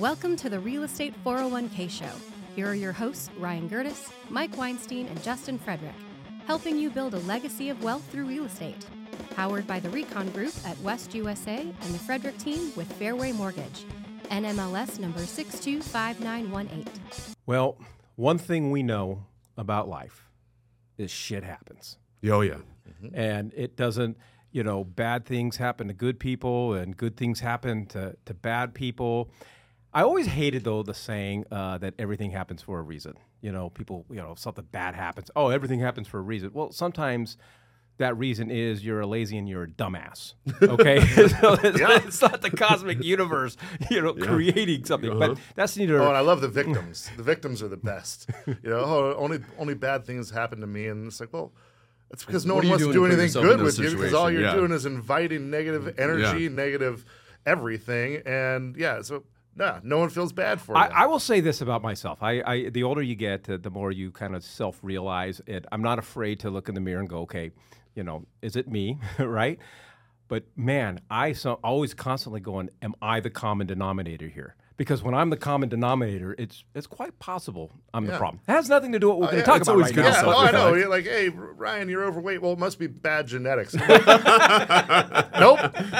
Welcome to the Real Estate 401k Show. Here are your hosts, Ryan Gerdes, Mike Weinstein, and Justin Frederick, helping you build a legacy of wealth through real estate. Powered by the Recon Group at West USA and the Frederick team with Fairway Mortgage. NMLS number 625918. Well, one thing we know about life is shit happens. Oh yeah. Mm-hmm. And it doesn't, you know, bad things happen to good people and good things happen to, to bad people. I always hated, though, the saying uh, that everything happens for a reason. You know, people, you know, something bad happens. Oh, everything happens for a reason. Well, sometimes that reason is you're a lazy and you're a dumbass. Okay, so it's, it's not the cosmic universe, you know, creating something. But that's neither. Oh, and I love the victims. the victims are the best. You know, oh, only only bad things happen to me, and it's like, well, it's because no What one wants to do anything good this with you because all you're Yeah. doing is inviting negative energy, Yeah. negative everything, and yeah, so nah, no one feels bad for I, you. I will say this about myself. I, I the older you get, uh, the more you kind of self-realize it. I'm not afraid to look in the mirror and go, okay, you know, is it me, right? But man, I so always constantly going, am I the common denominator here? Because when I'm the common denominator, it's it's quite possible I'm the problem. It has nothing to do with what we're going yeah, to talk about always right good now. yeah, self- oh, I know. You're like, hey, Ryan, you're overweight. Well, it must be bad genetics. nope,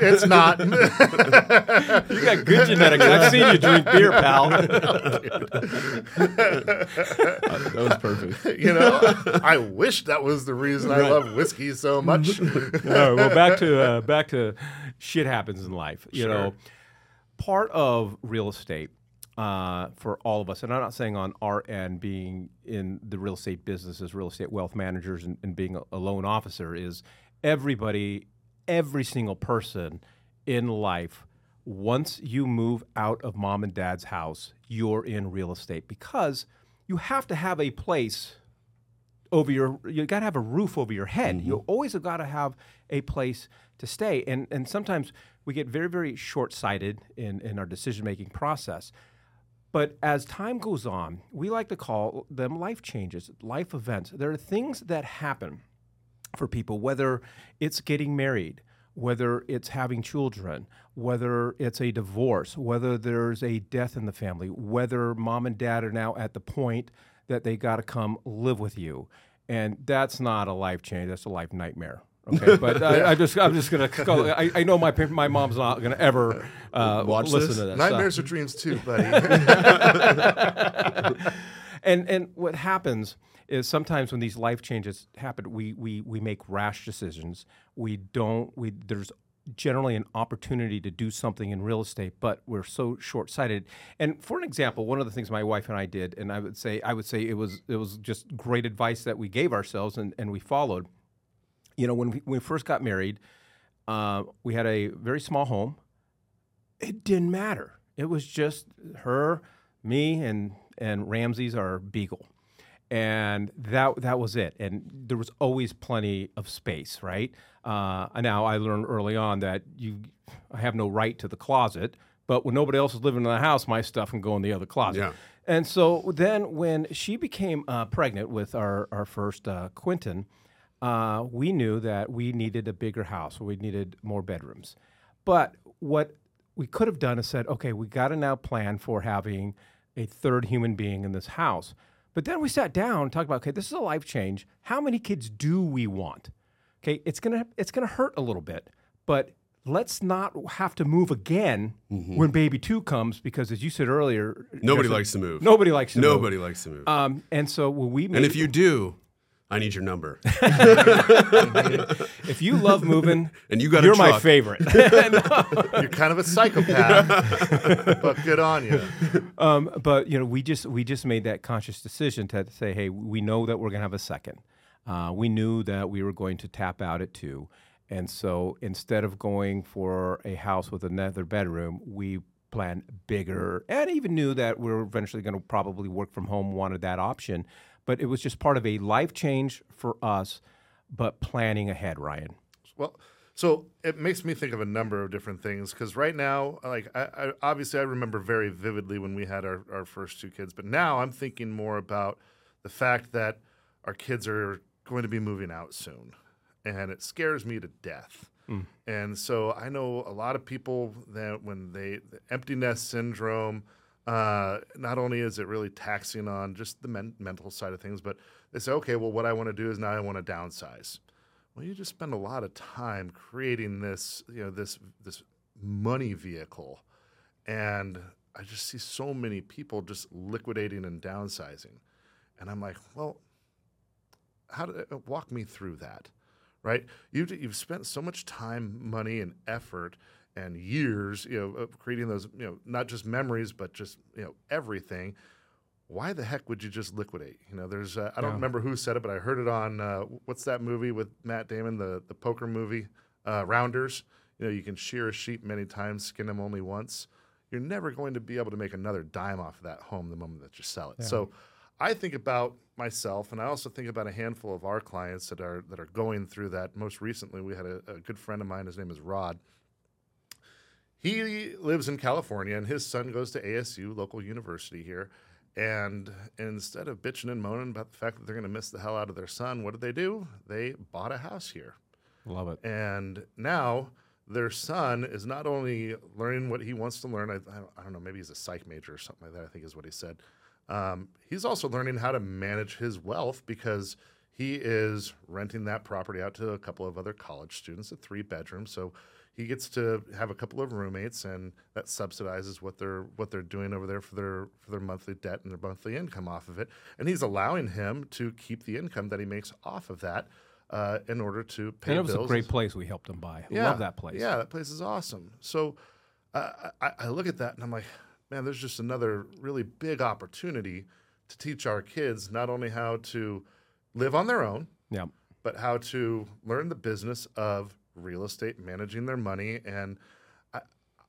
it's not. You got good genetics. I've seen you drink beer, pal. That was perfect. you know, I wish that was the reason I love whiskey so much. All right, well, back to uh, back to shit happens in life. You know, part of real estate uh, for all of us, and I'm not saying on our end, being in the real estate business as real estate wealth managers and, and being a, a loan officer, is everybody, every single person in life. Once you move out of mom and dad's house, you're in real estate because you have to have a place over your you got to have a roof over your head you always have got to have a place to stay and and sometimes we get very very short-sighted in in our decision making process but as time goes on we like to call them life changes life events there are things that happen for people, whether it's getting married, whether it's having children, whether it's a divorce, whether there's a death in the family, whether mom and dad are now at the point that they got to come live with you. And that's not a life change, that's a life nightmare. Okay, but I, I just, I'm just gonna. Go, I, I know my my mom's not gonna ever uh, Watch listen this? to this. Nightmares are dreams too, buddy. and and what happens is sometimes when these life changes happen, we we we make rash decisions. We don't. We there's generally an opportunity to do something in real estate, but we're so short-sighted. And for an example, one of the things my wife and I did, and I would say I would say it was it was just great advice that we gave ourselves and, and we followed. You know, when we, when we first got married, uh, we had a very small home it didn't matter. It was just her, me, and and Ramsey's our beagle, and that that was it. And there was always plenty of space, right? Uh, now I learned early on that you, I have no right to the closet, but when nobody else is living in the house, my stuff can go in the other closet. Yeah. And so then when she became uh, pregnant with our our first uh, Quentin, uh, we knew that we needed a bigger house. We needed more bedrooms. But what we could have done is said, okay, we got to now plan for having a third human being in this house. But then we sat down and talked about, okay, this is a life change. How many kids do we want? Okay, it's gonna it's gonna hurt a little bit, but let's not have to move again when baby two comes because, as you said earlier, Nobody likes to move. Nobody likes to Nobody move. likes to move. Um, and so when we made, and if you do, I need your number. if you love moving, And you got you're my truck. favorite. You're kind of a psychopath, but good on you. Um, but you know, we just we just made that conscious decision to say, hey, we know that we're going to have a second. Uh, we knew that we were going to tap out at two, and so instead of going for a house with another bedroom, we planned bigger, and even knew that we're eventually going to probably work from home. Wanted that option, but it was just part of a life change for us. But planning ahead, Ryan. Well, so it makes me think of a number of different things because right now, like I, I obviously I remember very vividly when we had our, our first two kids, but now I'm thinking more about the fact that our kids are going to be moving out soon, and it scares me to death. Mm. And so I know a lot of people that when they the empty nest syndrome, uh, not only is it really taxing on just the men- mental side of things, but they say, okay, well, what I want to do is now I want to downsize. Well, you just spend a lot of time creating this, you know, this this money vehicle, and I just see so many people just liquidating and downsizing, and I'm like, well, how to uh, walk me through that, right? You've you've spent so much time, money, and effort and years, you know, of creating those, you know, not just memories, but just you know everything. Why the heck would you just liquidate? You know, there's uh, I don't Yeah. remember who said it, but I heard it on uh, what's that movie with Matt Damon, the the poker movie, uh, Rounders. You know, you can shear a sheep many times, skin him only once. You're never going to be able to make another dime off of that home the moment that you sell it. So, I think about myself, and I also think about a handful of our clients that are that are going through that. Most recently, we had a, a good friend of mine. His name is Rod. He lives in California, and his son goes to ASU, local university here. And instead of bitching and moaning about the fact that they're going to miss the hell out of their son, what did they do? They bought a house here. Love it. And now their son is not only learning what he wants to learn, I, I, don't, know, maybe he's a psych major or something like that, I think is what he said. Um, he's also learning how to manage his wealth because he is renting that property out to a couple of other college students, a three bedroom. So he gets to have a couple of roommates, and that subsidizes what they're what they're doing over there for their for their monthly debt and their monthly income off of it. And he's allowing him to keep the income that he makes off of that uh, in order to pay And it was bills. a great place we helped him buy. Love that place. Yeah, that place is awesome. So uh, I, I look at that and I'm like, man, there's just another really big opportunity to teach our kids not only how to live on their own, Yeah. but how to learn the business of real estate, managing their money. And I,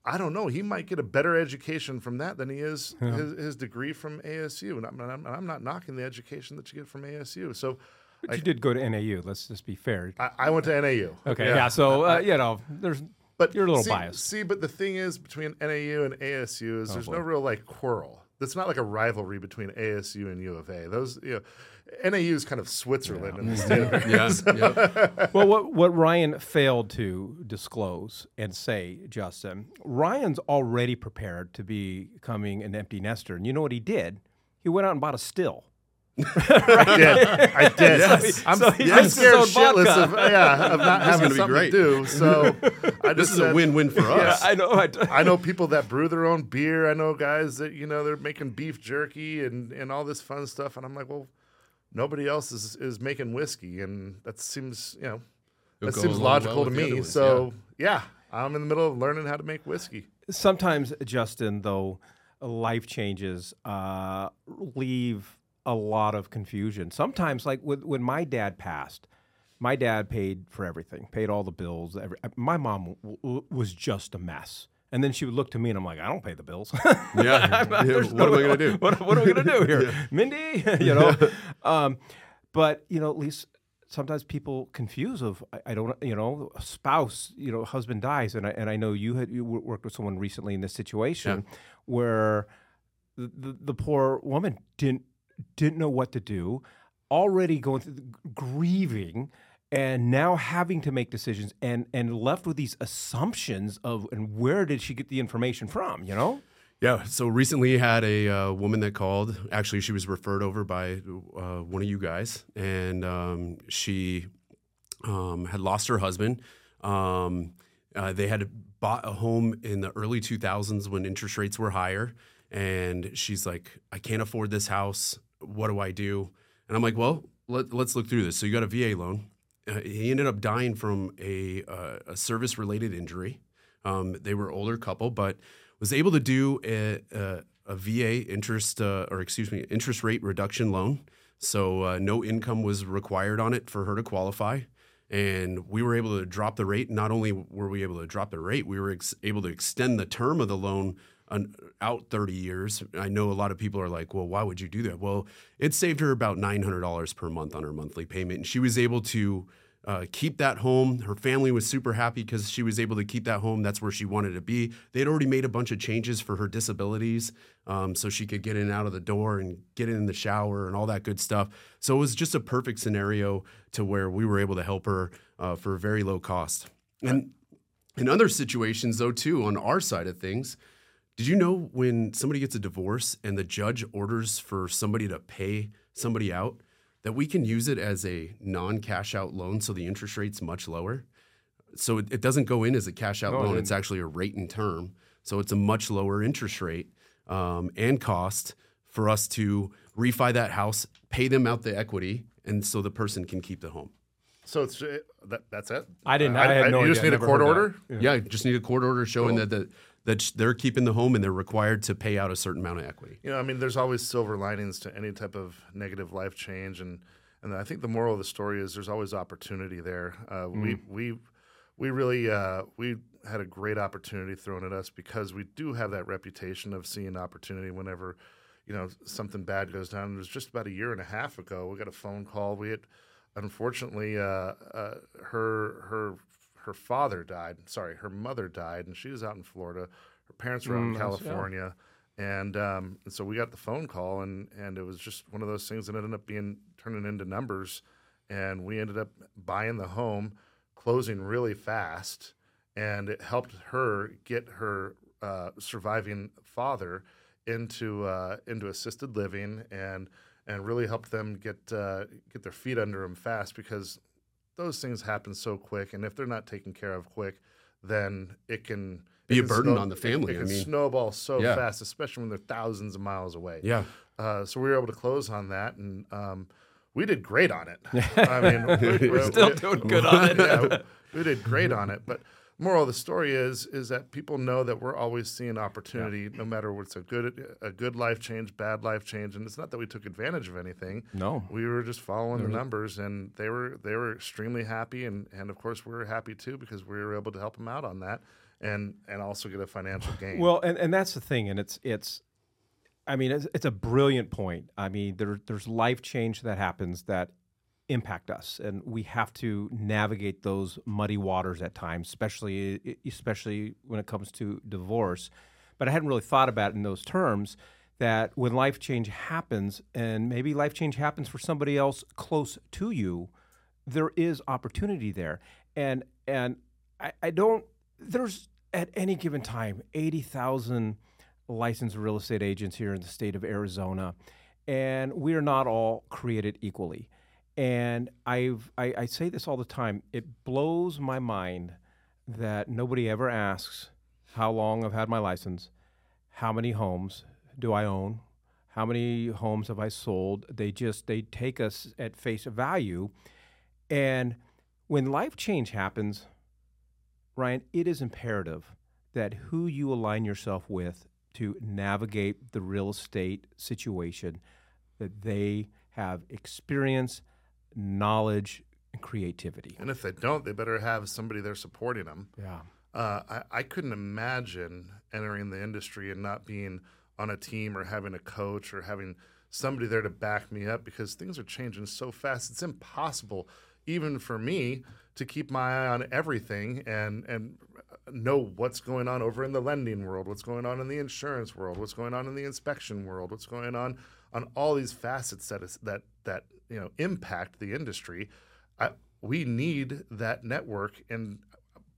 I don't know, he might get a better education from that than he is his, his degree from ASU. And I'm, I'm, I'm not knocking the education that you get from ASU. So But you did go to NAU. Let's just be fair. I, I went to NAU. Okay. Yeah. so uh, you know, there's But you're a little see, biased. See, but the thing is, between NAU and ASU is there's no real like quarrel. It's not like a rivalry between ASU and U of A. Those, you know, NAU is kind of Switzerland in the state of Yeah, yeah. well, what what Ryan failed to disclose and say, Justin, Ryan's already prepared to be becoming an empty nester, and you know what he did? He went out and bought a still. I did. I did. Yes. I'm, So he I'm mixed his scared own shitless vodka. of, yeah, of not This having gonna be something great. to do. So I This just is a win-win for us. I know. I, I know people that brew their own beer. I know guys that you know they're making beef jerky and, and all this fun stuff. And I'm like, well, nobody else is is making whiskey, and that seems you know It'll that seems logical well to with the other me. ones, So yeah. I'm in the middle of learning how to make whiskey. sometimes, Justin, though, life changes uh, leave a lot of confusion. Sometimes, like with, when my dad passed, my dad paid for everything, paid all the bills. Every, my mom w- w- was just a mess. And then she would look to me, and I'm like, I don't pay the bills. Yeah. Yeah, What am I going to do? what, what are we going to do here? Mindy, you know? um, but, you know, at least sometimes people confuse of, I, I don't, you know, a spouse, you know, husband dies. And I, and I know you had you worked with someone recently in this situation where the, the, the poor woman didn't, didn't know what to do, already going through grieving and now having to make decisions and and left with these assumptions of and where did she get the information from you know Yeah. So recently had a uh, woman that called. Actually, she was referred over by uh, one of you guys, and um, she um, had lost her husband. Um, uh, they had bought a home in the early 2000s when interest rates were higher, and she's like, "I can't afford this house. What do I do?" And I'm like, "Well, let, let's look through this." So you got a VA loan. Uh, he ended up dying from a, uh, a service-related injury. Um, they were older couple, but was able to do a, a, a VA interest uh, or excuse me interest rate reduction loan. So uh, no income was required on it for her to qualify, and we were able to drop the rate. Not only were we able to drop the rate, we were ex- able to extend the term of the loan an, out 30 years. I know a lot of people are like, "Well, why would you do that?" Well, it saved her about $900 per month on her monthly payment, and she was able to uh, keep that home. Her family was super happy because she was able to keep that home. That's where she wanted to be. They had already made a bunch of changes for her disabilities, um, so she could get in and out of the door and get in the shower and all that good stuff. So it was just a perfect scenario to where we were able to help her uh, for a very low cost. And in other situations, though, too, on our side of things, Did you know when somebody gets a divorce and the judge orders for somebody to pay somebody out, that we can use it as a non cash out loan so the interest rate's much lower? So it, it doesn't go in as a cash out No, loan, it's actually a rate and term. So it's a much lower interest rate um, and cost for us to refi that house, pay them out the equity, and so the person can keep the home. So it's uh, that, that's it. I didn't- I had no You just need a court order. that. Yeah, just need a court order showing that the, that sh- they're keeping the home and they're required to pay out a certain amount of equity. You know, I mean, there's always silver linings to any type of negative life change, and and I think the moral of the story is there's always opportunity there. Uh, We we we really uh, we had a great opportunity thrown at us because we do have that reputation of seeing opportunity whenever you know something bad goes down. It was just about a year and a half ago. We got a phone call. We had unfortunately uh, uh, her her her father died. Sorry, her mother died, and she was out in Florida. Her parents were out in Mm, that's- yeah. California. And, um, and so we got the phone call, and, and it was just one of those things that ended up being turning into numbers. And we ended up buying the home, closing really fast, and it helped her get her uh, surviving father into uh, into assisted living, and and really helped them get uh, get their feet under them fast because those things happen so quick, and if they're not taken care of quick, then it can Be it a can burden on the family, It, I can mean- snowball so Yeah. fast, especially when they're thousands of miles away. Yeah. Uh, so we were able to close on that, and um, we did great on it. I mean, we, we- Still we- doing good on it. yeah, we did great on it. But moral of the story is is that people know that we're always seeing opportunity, no matter what's a good a good life change, bad life change, and it's not that we took advantage of anything. No. we were just following the numbers, and they were they were extremely happy, and and of course we were happy too because we were able to help them out on that, and and also get a financial gain. Well, and, and that's the thing, and it's it's, I mean, it's, it's a brilliant point. I mean, there, there's life change that happens that impact us, and we have to navigate those muddy waters at times, especially especially when it comes to divorce. But I hadn't really thought about it in those terms. That when life change happens, and maybe life change happens for somebody else close to you, there is opportunity there, and and I, I don't. There's at any given time eighty thousand licensed real estate agents here in the state of Arizona, and we are not all created equally. And I've I, I say this all the time. It blows my mind that nobody ever asks how long I've had my license, how many homes do I own, how many homes have I sold. They just they take us at face value, and when life change happens, Ryan, it is imperative that who you align yourself with to navigate the real estate situation, that they have experience, knowledge, and creativity. and if they don't, they better have somebody there supporting them. Yeah. Uh, I, I couldn't imagine entering the industry and not being on a team or having a coach or having somebody there to back me up because things are changing so fast. It's impossible, even for me, to keep my eye on everything and and know what's going on over in the lending world, what's going on in the insurance world, what's going on in the inspection world, what's going on on all these facets that is, that that you know impact the industry. I, we need that network and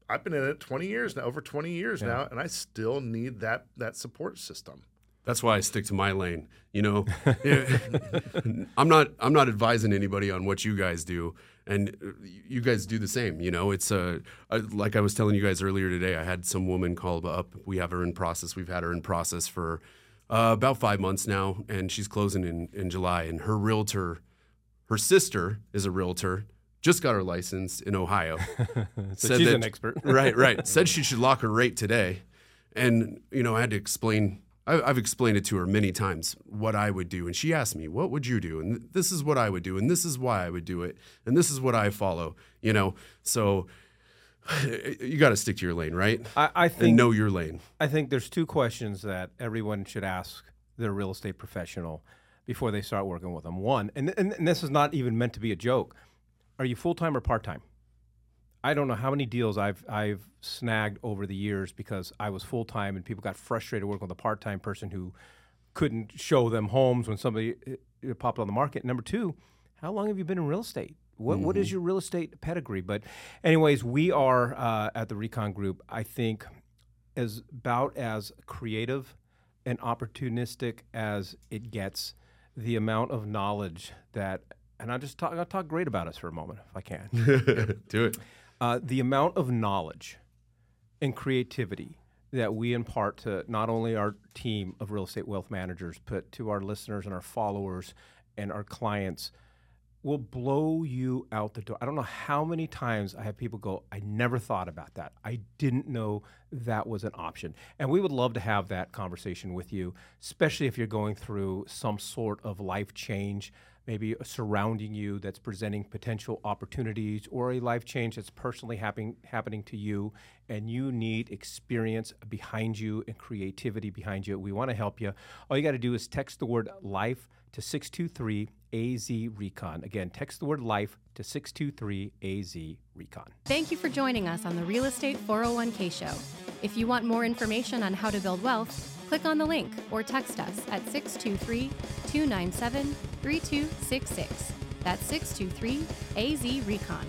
I've been in it 20 years now, over 20 years now, and I still need that that support system. That's why I stick to my lane. You know, I'm not I'm not advising anybody on what you guys do, and uh, you guys do the same. You know, it's a, a like I was telling you guys earlier today. I had some woman call up. We have her in process. We've had her in process for uh, about five months now, and she's closing in in July. And her realtor, her sister is a realtor. Just got her license in Ohio. So Said she's that- an expert. right, right. Said she should lock her rate today, and you know I had to explain. I, I've explained it to her many times what I would do, and she asked me, "What would you do?" And this is what I would do, and this is why I would do it, and this is what I follow. You know, so you got to stick to your lane, right? I, I and think know your lane. I think there's two questions that everyone should ask their real estate professional before they start working with them. One, and, and, and this is not even meant to be a joke. Are you full time or part time? I don't know how many deals I've I've snagged over the years because I was full time and people got frustrated working with a part time person who couldn't show them homes when somebody uh, uh, popped on the market. Number two, how long have you been in real estate? What, what is your real estate pedigree? But, anyways, we are uh, at the Recon Group. I think as about as creative and opportunistic as it gets. The amount of knowledge that, and I just talk, I'll talk great about us for a moment if I can. Do it. Uh, the amount of knowledge and creativity that we impart to not only our team of real estate wealth managers, but to our listeners and our followers and our clients will blow you out the door. I don't know how many times I have people go, I never thought about that. I didn't know that was an option. And we would love to have that conversation with you, especially if you're going through some sort of life change, maybe surrounding you that's presenting potential opportunities or a life change that's personally happening happening to you and you need experience behind you and creativity behind you. We want to help you. All you got to do is text the word life to 623 AZ Recon. Again, text the word life to 623 AZ Recon. Thank you for joining us on the Real Estate 401k Show. If you want more information on how to build wealth, click on the link or text us at 623 297 3266. That's 623 AZ Recon.